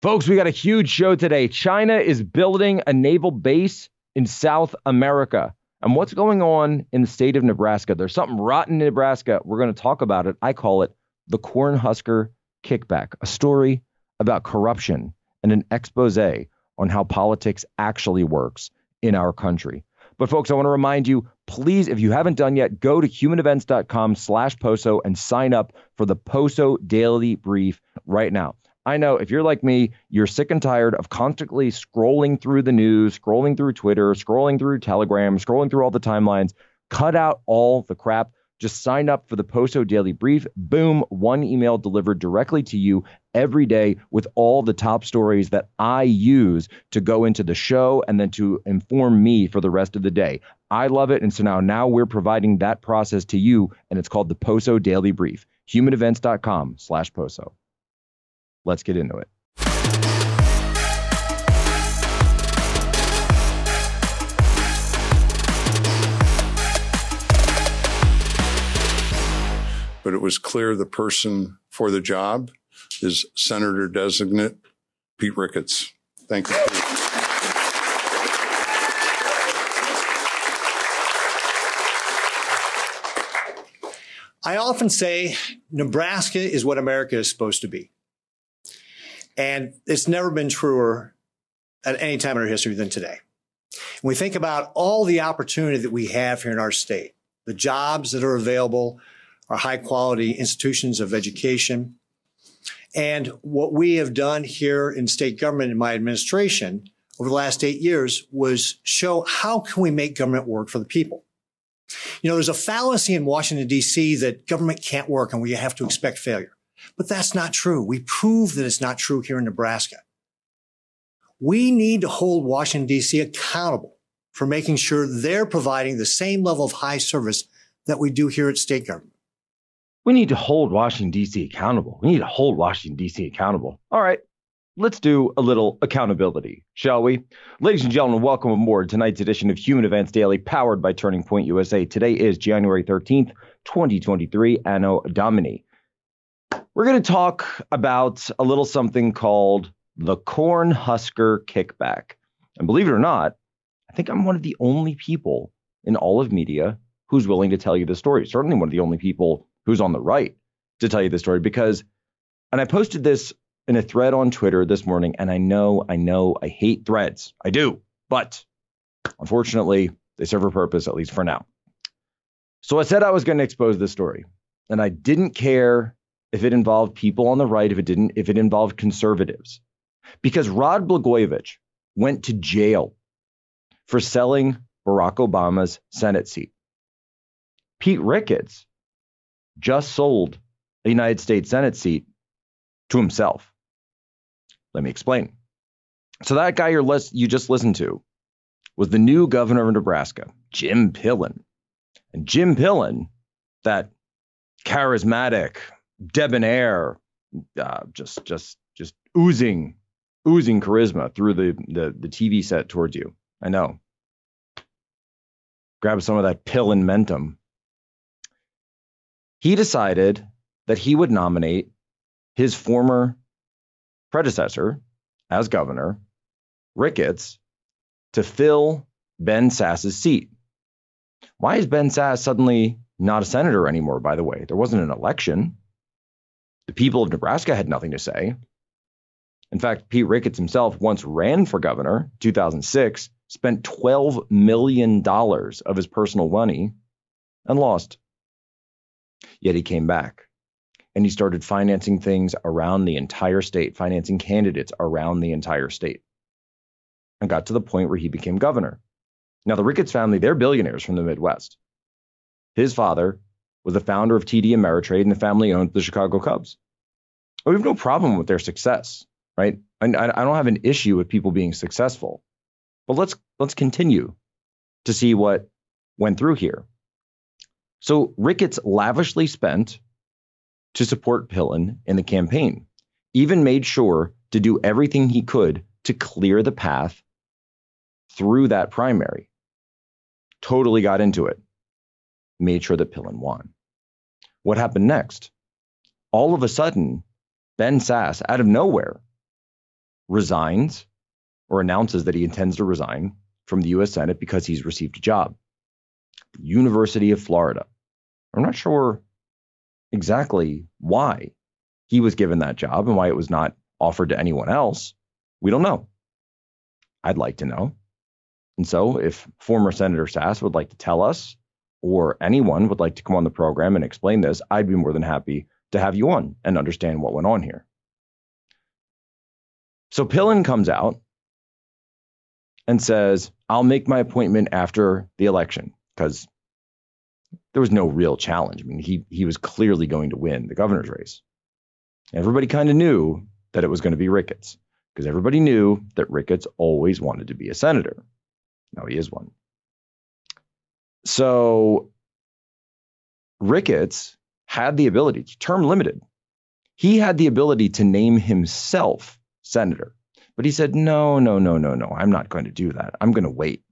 Folks, we got a huge show today. China is building a naval base in South America. And what's going on in the state of Nebraska? There's something rotten in Nebraska. We're going to talk about it. I call it the Cornhusker kickback, a story about corruption and an expose on how politics actually works in our country. But folks, I want to remind you, please, if you haven't done yet, go to humanevents.com slash POSO and sign up for the POSO Daily Brief right now. I know if you're like me, you're sick and tired of constantly scrolling through the news, scrolling through Twitter, scrolling through Telegram, scrolling through all the timelines. Cut out all the crap. Just sign up for the Poso Daily Brief. Boom, one email delivered directly to you every day with all the top stories that I use to go into the show and then to inform me for the rest of the day. I love it. And so now, now we're providing that process to you, and it's called the Poso Daily Brief. Humanevents.com slash Poso. Let's get into it. But it was clear the person for the job is Senator designate Pete Ricketts. Thank you. I often say Nebraska is what America is supposed to be. And it's never been truer at any time in our history than today. When we think about all the opportunity that we have here in our state, the jobs that are available, our high quality institutions of education, and what we have done here in state government in my administration over the last eight years was show how can we make government work for the people. You know, there's a fallacy in Washington, D.C. that government can't work and we have to expect failure. But that's not true. We prove that it's not true here in Nebraska. We need to hold Washington, D.C. accountable for making sure they're providing the same level of high service that we do here at state government. We need to hold Washington, D.C. accountable. We need to hold Washington, D.C. accountable. All right, let's do a little accountability, shall we? Ladies and gentlemen, welcome aboard tonight's edition of Human Events Daily, powered by Turning Point USA. Today is January 13th, 2023, Anno Domini. We're going to talk about a little something called the Corn Husker Kickback. And believe it or not, I think I'm one of the only people in all of media who's willing to tell you the story. Certainly one of the only people who's on the right to tell you the story because, and I posted this in a thread on Twitter this morning, and I know, I know, I hate threads. I do, but unfortunately, they serve a purpose, at least for now. So I said I was going to expose this story, and I didn't care if it involved people on the right, if it didn't, if it involved conservatives. Because Rod Blagojevich went to jail for selling Barack Obama's Senate seat. Pete Ricketts just sold a United States Senate seat to himself. Let me explain. So that guy you're list, you just listened to was the new governor of Nebraska, Jim Pillen. And Jim Pillen, that charismatic, debonair, uh, just just just oozing oozing charisma through the, the the TV set towards you. I know. Grab some of that pill and mentum. He decided that he would nominate his former predecessor as governor, Ricketts, to fill Ben Sasse's seat. Why is Ben Sasse suddenly not a senator anymore, by the way? There wasn't an election. People of Nebraska had nothing to say. In fact, Pete Ricketts himself once ran for governor, 2006, spent $12 million of his personal money and lost. Yet he came back and he started financing things around the entire state, financing candidates around the entire state, and got to the point where he became governor. Now, the Ricketts family, they're billionaires from the Midwest. His father was the founder of TD Ameritrade, and the family owned the Chicago Cubs. We have no problem with their success, right? I, I don't have an issue with people being successful, but let's let's continue to see what went through here. So Ricketts lavishly spent to support Pillen in the campaign, even made sure to do everything he could to clear the path through that primary. Totally got into it made sure that Pillen won. What happened next? All of a sudden, Ben Sasse, out of nowhere, resigns or announces that he intends to resign from the US Senate because he's received a job. University of Florida. I'm not sure exactly why he was given that job and why it was not offered to anyone else. We don't know. I'd like to know. And so, if former Senator Sasse would like to tell us, or anyone would like to come on the program and explain this, I'd be more than happy to have you on and understand what went on here. So Pillen comes out and says, I'll make my appointment after the election because there was no real challenge. I mean, he, he was clearly going to win the governor's race. Everybody kind of knew that it was going to be Ricketts because everybody knew that Ricketts always wanted to be a senator. Now he is one. So Ricketts had the ability, term limited, he had the ability to name himself senator. But he said, no, no, no, no, no, I'm not going to do that. I'm going to wait.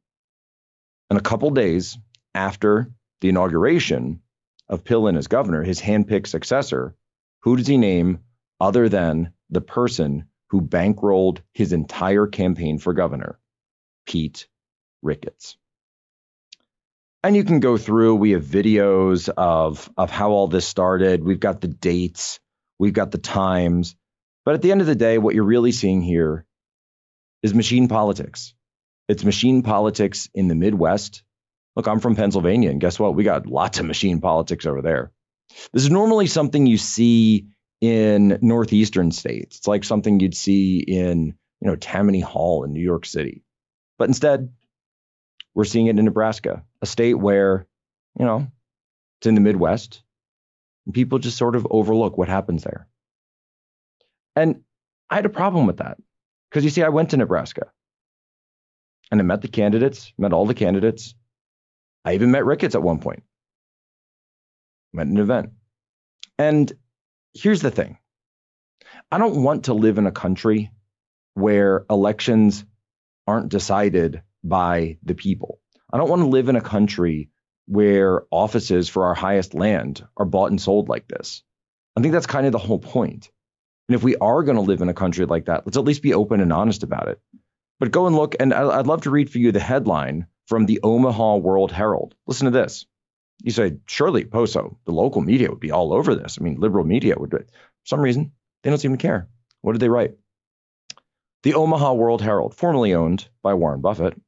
And a couple days after the inauguration of Pillen as governor, his handpicked successor, who does he name other than the person who bankrolled his entire campaign for governor? Pete Ricketts. And you can go through, we have videos of, of how all this started. We've got the dates, we've got the times. But at the end of the day, what you're really seeing here is machine politics. It's machine politics in the Midwest. Look, I'm from Pennsylvania, and guess what? We got lots of machine politics over there. This is normally something you see in northeastern states. It's like something you'd see in, you know, Tammany Hall in New York City. But instead, we're seeing it in Nebraska, a state where, you know, it's in the Midwest, and people just sort of overlook what happens there. And I had a problem with that. Because you see, I went to Nebraska and I met the candidates, met all the candidates. I even met Ricketts at one point, met an event. And here's the thing I don't want to live in a country where elections aren't decided by the people. I don't want to live in a country where offices for our highest land are bought and sold like this. I think that's kind of the whole point. And if we are going to live in a country like that, let's at least be open and honest about it. But go and look, and I'd love to read for you the headline from the Omaha World Herald. Listen to this. You say, surely, Poso, the local media would be all over this. I mean, liberal media would, do it. for some reason, they don't seem to care. What did they write? The Omaha World Herald, formerly owned by Warren Buffett.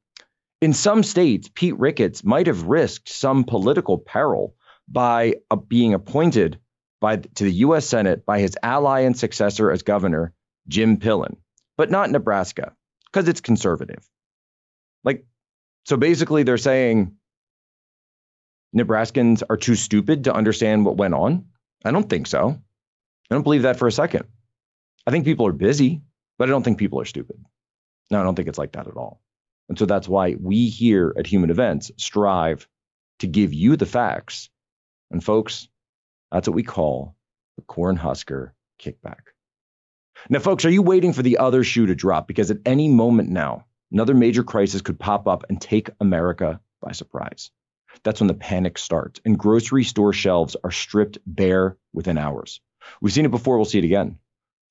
In some states, Pete Ricketts might have risked some political peril by uh, being appointed by, to the U.S. Senate by his ally and successor as governor, Jim Pillen, but not Nebraska because it's conservative. Like, so basically, they're saying Nebraskans are too stupid to understand what went on. I don't think so. I don't believe that for a second. I think people are busy, but I don't think people are stupid. No, I don't think it's like that at all. And so that's why we here at Human Events strive to give you the facts. And folks, that's what we call the Cornhusker kickback. Now, folks, are you waiting for the other shoe to drop? Because at any moment now, another major crisis could pop up and take America by surprise. That's when the panic starts and grocery store shelves are stripped bare within hours. We've seen it before, we'll see it again.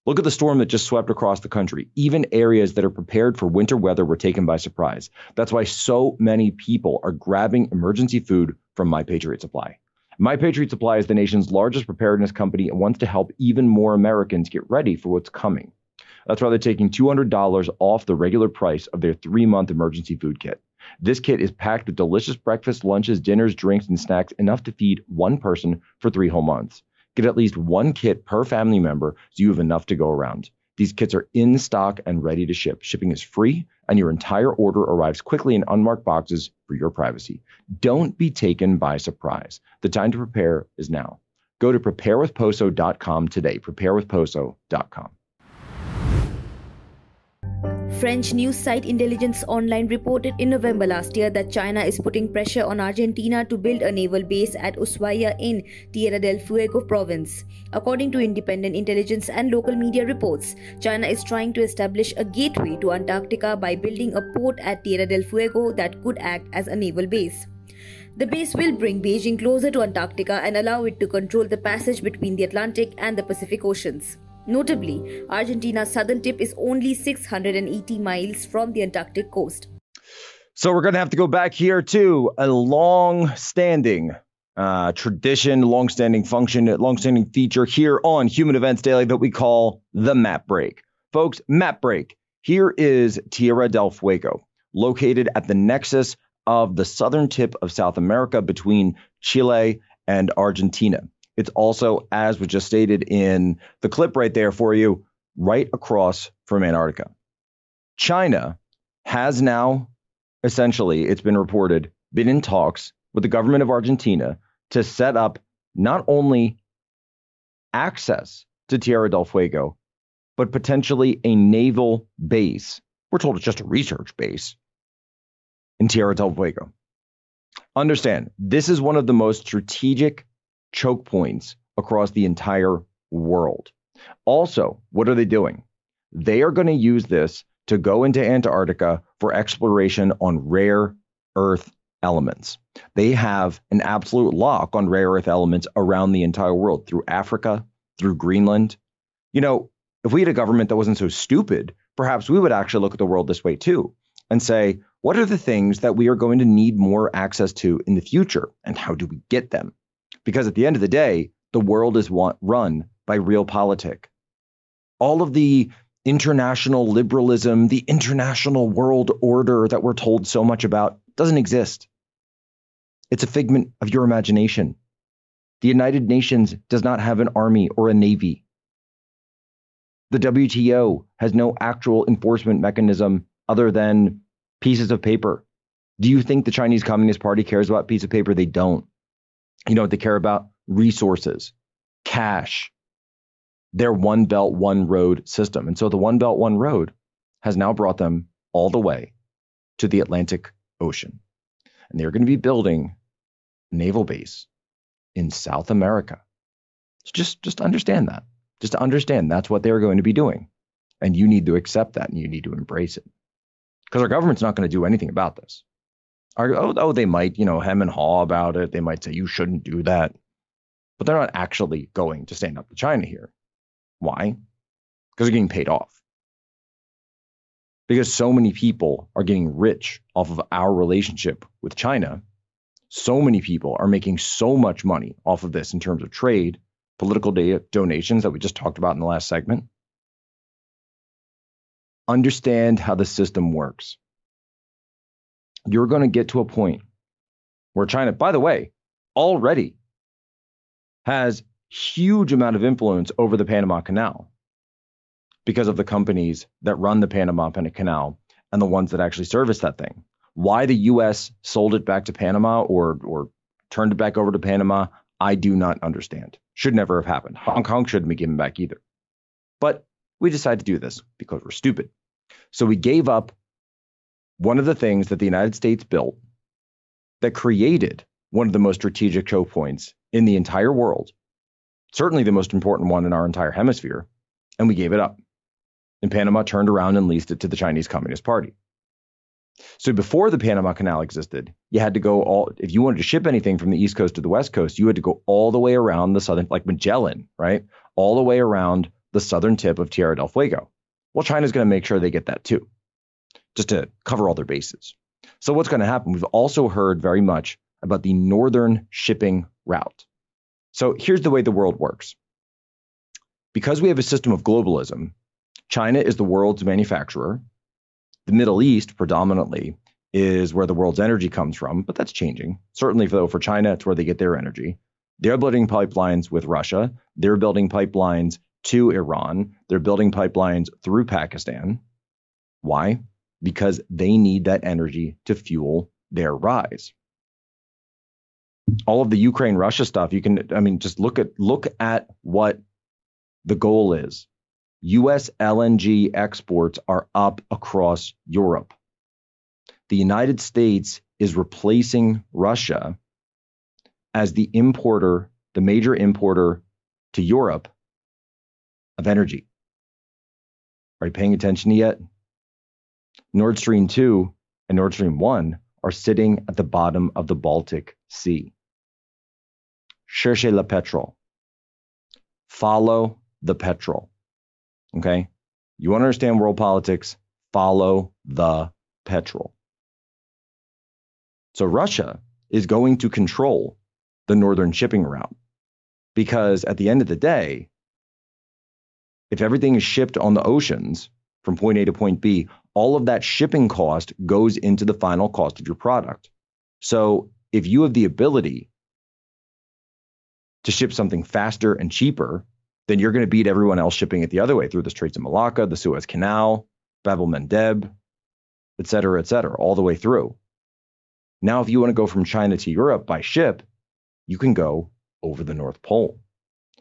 Look at the storm that just swept across the country. Even areas that are prepared for winter weather were taken by surprise. That's why so many people are grabbing emergency food from My Patriot Supply. My Patriot Supply is the nation's largest preparedness company and wants to help even more Americans get ready for what's coming. That's why they're taking $200 off the regular price of their three month emergency food kit. This kit is packed with delicious breakfast, lunches, dinners, drinks, and snacks enough to feed one person for three whole months. Get at least one kit per family member so you have enough to go around. These kits are in stock and ready to ship. Shipping is free, and your entire order arrives quickly in unmarked boxes for your privacy. Don't be taken by surprise. The time to prepare is now. Go to preparewithposo.com today. Preparewithposo.com. French news site Intelligence Online reported in November last year that China is putting pressure on Argentina to build a naval base at Ushuaia in Tierra del Fuego province. According to independent intelligence and local media reports, China is trying to establish a gateway to Antarctica by building a port at Tierra del Fuego that could act as a naval base. The base will bring Beijing closer to Antarctica and allow it to control the passage between the Atlantic and the Pacific Oceans. Notably, Argentina's southern tip is only 680 miles from the Antarctic coast. So we're going to have to go back here to a long standing uh, tradition, long-standing function, long-standing feature here on Human Events Daily that we call the map break. Folks, map break. Here is Tierra del Fuego, located at the nexus of the southern tip of South America between Chile and Argentina. It's also, as was just stated in the clip right there for you, right across from Antarctica. China has now, essentially, it's been reported, been in talks with the government of Argentina to set up not only access to Tierra del Fuego, but potentially a naval base. We're told it's just a research base in Tierra del Fuego. Understand, this is one of the most strategic choke points across the entire world. Also, what are they doing? They are going to use this to go into Antarctica for exploration on rare earth elements. They have an absolute lock on rare earth elements around the entire world through Africa, through Greenland. You know, if we had a government that wasn't so stupid, perhaps we would actually look at the world this way too and say, what are the things that we are going to need more access to in the future and how do we get them? Because at the end of the day, the world is run by realpolitik. All of the international liberalism, the international world order that we're told so much about doesn't exist. It's a figment of your imagination. The United Nations does not have an army or a navy. The WTO has no actual enforcement mechanism other than pieces of paper. Do you think the Chinese Communist Party cares about piece of paper? They don't. You know what they care about? Resources, cash, their one belt, one road system. And so the one belt, one road has now brought them all the way to the Atlantic Ocean. And they're going to be building a naval base in South America. So just, just understand that. Just to understand that's what they're going to be doing. And you need to accept that and you need to embrace it. Because our government's not going to do anything about this. Oh, oh, they might, you know, hem and haw about it. They might say you shouldn't do that. But they're not actually going to stand up to China here. Why? Because they're getting paid off because so many people are getting rich off of our relationship with China. So many people are making so much money off of this in terms of trade, political donations that we just talked about in the last segment. Understand how the system works. You're going to get to a point where China, by the way, already has huge amount of influence over the Panama Canal because of the companies that run the Panama Canal and the ones that actually service that thing. Why the U.S. sold it back to Panama or or turned it back over to Panama, I do not understand. Should never have happened. Hong Kong shouldn't be given back either. But we decided to do this because we're stupid. So we gave up one of the things that the United States built that created one of the most strategic choke points in the entire world, certainly the most important one in our entire hemisphere, and we gave it up and Panama turned around and leased it to the Chinese Communist Party. So before the Panama Canal existed, you had to go all if you wanted to ship anything from the east coast to the west coast, you had to go all the way around the southern like Magellan, right? All the way around the southern tip of Tierra del Fuego. Well, China's going to make sure they get that too. Just to cover all their bases. So what's going to happen? We've also heard very much about the northern shipping route. So here's the way the world works. Because we have a system of globalism, China is the world's manufacturer. The Middle East, predominantly, is where the world's energy comes from, but that's changing. Certainly, though, for China, it's where they get their energy. They're building pipelines with Russia. They're building pipelines to Iran. They're building pipelines through Pakistan. Why? Because they need that energy to fuel their rise. All of the Ukraine Russia stuff, you can, I mean, just look at look at what the goal is US LNG exports are up across Europe. The United States is replacing Russia as the importer, the major importer to Europe of energy. Are you paying attention yet? Nord Stream 2 and Nord Stream 1 are sitting at the bottom of the Baltic Sea. Cherchez le pétrole. Follow the petrol. Okay. You want to understand world politics? Follow the petrol. So Russia is going to control the northern shipping route because at the end of the day, if everything is shipped on the oceans from point A to point B, all of that shipping cost goes into the final cost of your product. So if you have the ability to ship something faster and cheaper, then you're going to beat everyone else shipping it the other way through the Straits of Malacca, the Suez Canal, Bab el Mandeb, et cetera, et cetera, all the way through. Now, if you want to go from China to Europe by ship, you can go over the North Pole.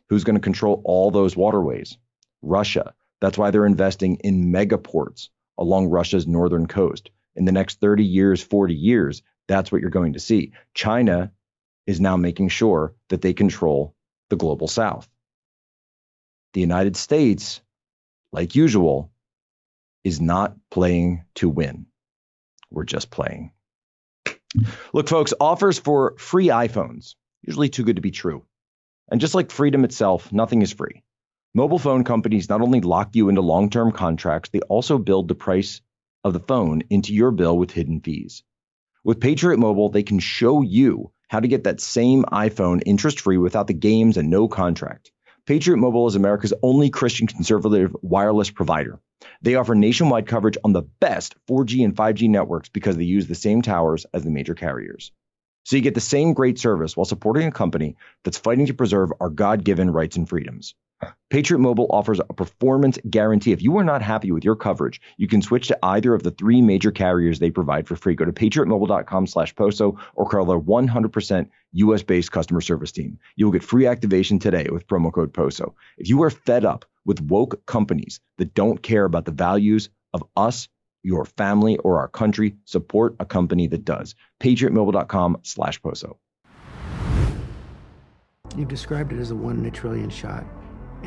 Who's going to control all those waterways? Russia. That's why they're investing in megaports along Russia's northern coast. In the next 30 years, 40 years, that's what you're going to see. China is now making sure that they control the global south. The United States, like usual, is not playing to win. We're just playing. Look, folks, offers for free iPhones, usually too good to be true. And just like freedom itself, nothing is free. Mobile phone companies not only lock you into long term contracts, they also build the price of the phone into your bill with hidden fees. With Patriot Mobile, they can show you how to get that same iPhone interest free without the games and no contract. Patriot Mobile is America's only Christian conservative wireless provider. They offer nationwide coverage on the best 4G and 5G networks because they use the same towers as the major carriers. So you get the same great service while supporting a company that's fighting to preserve our God given rights and freedoms. Patriot Mobile offers a performance guarantee. If you are not happy with your coverage, you can switch to either of the three major carriers they provide for free. Go to patriotmobile.com slash poso or call their 100% US-based customer service team. You'll get free activation today with promo code POSO. If you are fed up with woke companies that don't care about the values of us, your family, or our country, support a company that does. patriotmobile.com slash poso. You've described it as a one in a trillion shot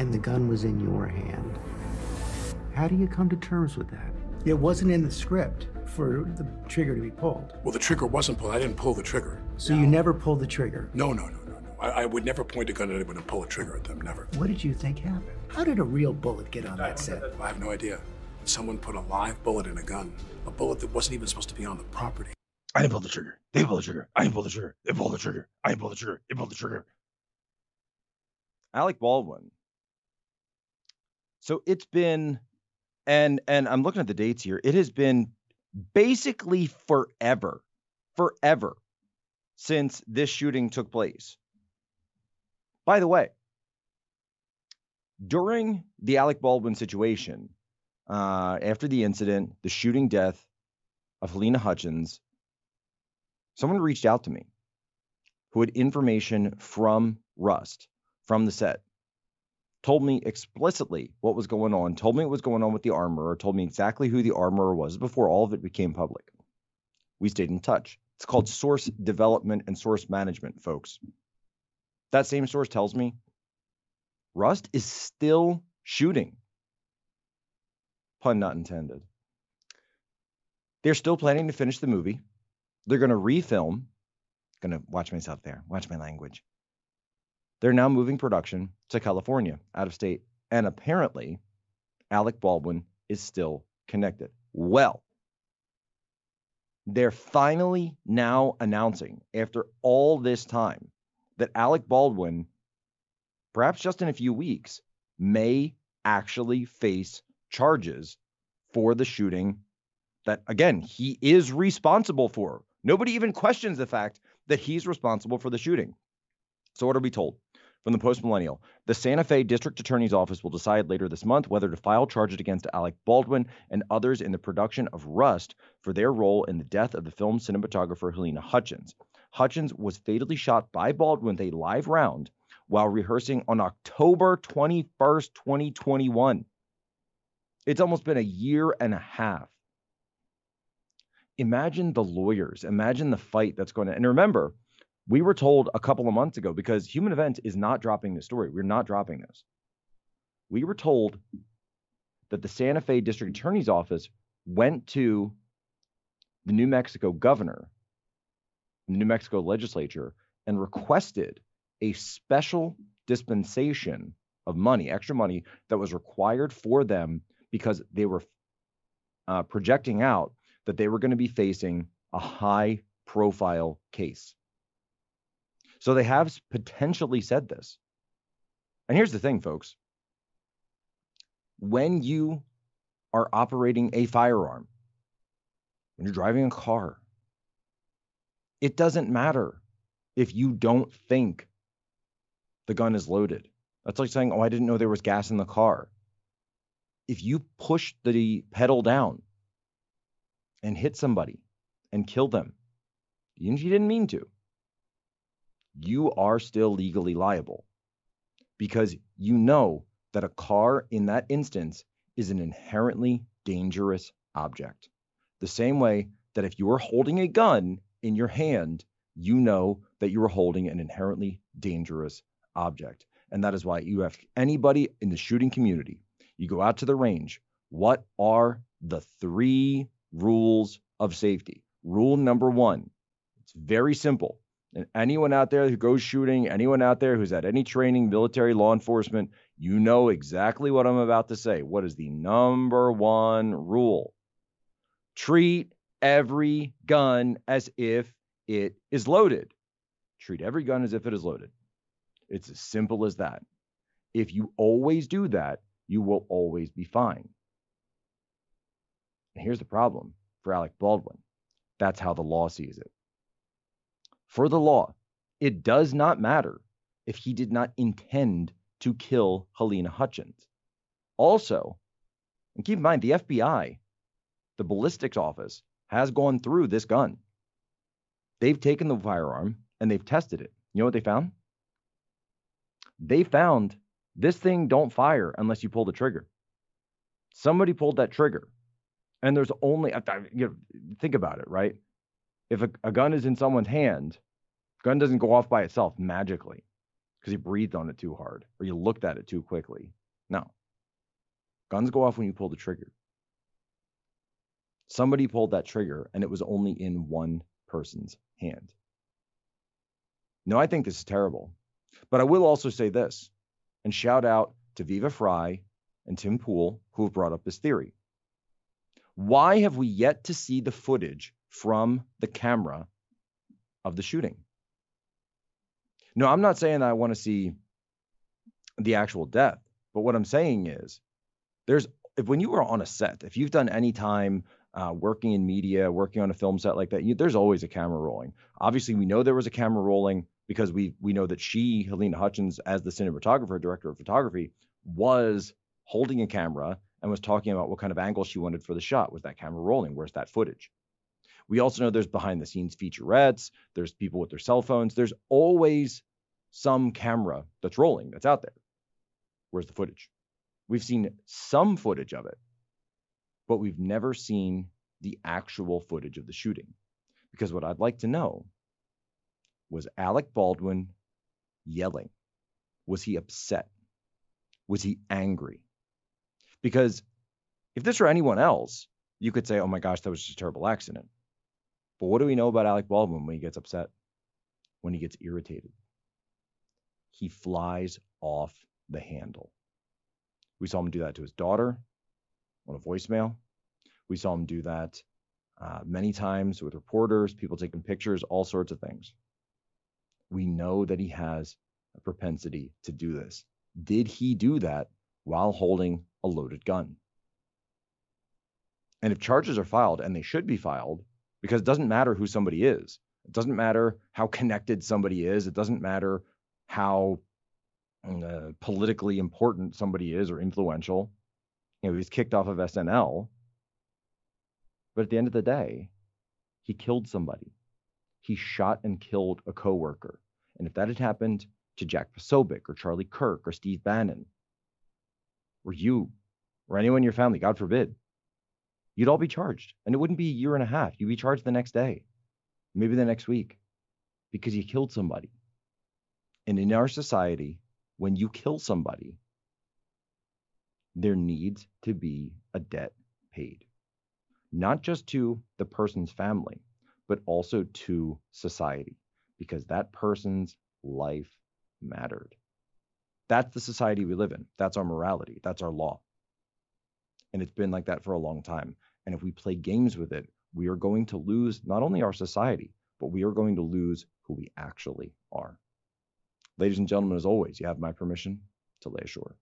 and the gun was in your hand. How do you come to terms with that? It wasn't in the script for the trigger to be pulled. Well, the trigger wasn't pulled. I didn't pull the trigger. So no. you never pulled the trigger? No, no, no, no, no. I, I, would never point a gun at anyone and pull a trigger at them. Never. What did you think happened? How did a real bullet get on that set? I have no idea. Someone put a live bullet in a gun, a bullet that wasn't even supposed to be on the property. I didn't pull the trigger. They pulled the trigger. I didn't pull the trigger. They pulled the trigger. I didn't pull the trigger. They pulled the trigger. Alec Baldwin so it's been, and and I'm looking at the dates here. It has been basically forever, forever since this shooting took place. By the way, during the Alec Baldwin situation, uh, after the incident, the shooting death of Halyna Hutchins, someone reached out to me who had information from Rust, from the set, told me explicitly what was going on, told me what was going on with the armorer, told me exactly who the armorer was before all of it became public. We stayed in touch. It's called source development and source management, folks. That same source tells me Rust is still shooting. Pun not intended. They're still planning to finish the movie. They're going to refilm. Going to watch myself there. Watch my language. They're now moving production to California, out of state. And apparently, Alec Baldwin is still connected. Well, they're finally now announcing, after all this time, that Alec Baldwin, perhaps just in a few weeks, may actually face charges for the shooting that, again, he is responsible for. Nobody even questions the fact that he's responsible for the shooting. So, what are we told? From the Post Millennial, the Santa Fe District Attorney's Office will decide later this month whether to file charges against Alec Baldwin and others in the production of Rust for their role in the death of the film cinematographer Halyna Hutchins. Hutchins was fatally shot by Baldwin with a live round while rehearsing on October 21st, 2021. It's almost been a year and a half. Imagine the lawyers, imagine the fight that's going to, and remember, we were told a couple of months ago because Human Event is not dropping this story. We're not dropping this. We were told that the Santa Fe District Attorney's Office went to the New Mexico governor, the New Mexico legislature, and requested a special dispensation of money, extra money that was required for them because they were uh, projecting out that they were going to be facing a high profile case. So they have potentially said this. And here's the thing, folks when you are operating a firearm, when you're driving a car, it doesn't matter if you don't think the gun is loaded. That's like saying, oh, I didn't know there was gas in the car. If you push the pedal down and hit somebody and kill them, you didn't mean to, you are still legally liable because you know that a car in that instance is an inherently dangerous object. The same way that if you are holding a gun in your hand, you know that you are holding an inherently dangerous object. And that is why you have anybody in the shooting community, you go out to the range. What are the three rules of safety? Rule number one it's very simple. And anyone out there who goes shooting, anyone out there who's at any training, military, law enforcement, you know exactly what I'm about to say. What is the number one rule? Treat every gun as if it is loaded. Treat every gun as if it is loaded. It's as simple as that. If you always do that, you will always be fine. And here's the problem for Alec Baldwin that's how the law sees it. For the law, it does not matter if he did not intend to kill Halyna Hutchins. Also, and keep in mind, the FBI, the ballistics office, has gone through this gun. They've taken the firearm and they've tested it. You know what they found? They found this thing don't fire unless you pull the trigger. Somebody pulled that trigger. And there's only, you know, think about it, right? If a, a gun is in someone's hand, gun doesn't go off by itself magically because you breathed on it too hard or you looked at it too quickly. No. Guns go off when you pull the trigger. Somebody pulled that trigger and it was only in one person's hand. No, I think this is terrible. But I will also say this and shout out to Viva Frei and Tim Pool, who have brought up this theory. Why have we yet to see the footage from the camera of the shooting? No, I'm not saying I want to see the actual death, but what I'm saying is there's if when you are on a set, if you've done any time uh, working in media, working on a film set like that, you, there's always a camera rolling. Obviously, we know there was a camera rolling because we we know that she, Halyna Hutchins, as the cinematographer, director of photography, was holding a camera and was talking about what kind of angle she wanted for the shot. Was that camera rolling? Where's that footage? We also know there's behind the scenes featurettes, there's people with their cell phones. There's always some camera that's rolling that's out there. Where's the footage? We've seen some footage of it, but we've never seen the actual footage of the shooting. Because what I'd like to know was Alec Baldwin yelling? Was he upset? Was he angry? Because if this were anyone else, you could say, oh my gosh, that was just a terrible accident. But what do we know about Alec Baldwin when he gets upset? When he gets irritated? He flies off the handle. We saw him do that to his daughter on a voicemail. We saw him do that uh, many times with reporters, people taking pictures, all sorts of things. We know that he has a propensity to do this. Did he do that while holding a loaded gun? And if charges are filed, and they should be filed, because it doesn't matter who somebody is, it doesn't matter how connected somebody is, it doesn't matter how uh, politically important somebody is or influential. You know, he's kicked off of SNL. But at the end of the day, he killed somebody. He shot and killed a coworker. And if that had happened to Jack Posobiec or Charlie Kirk or Steve Bannon, or you, or anyone in your family, God forbid, you'd all be charged. And it wouldn't be a year and a half. You'd be charged the next day, maybe the next week, because you killed somebody. And in our society, when you kill somebody, there needs to be a debt paid, not just to the person's family, but also to society, because that person's life mattered. That's the society we live in. That's our morality. That's our law. And it's been like that for a long time. And if we play games with it, we are going to lose not only our society, but we are going to lose who we actually are. Ladies and gentlemen, as always, you have my permission to lay ashore.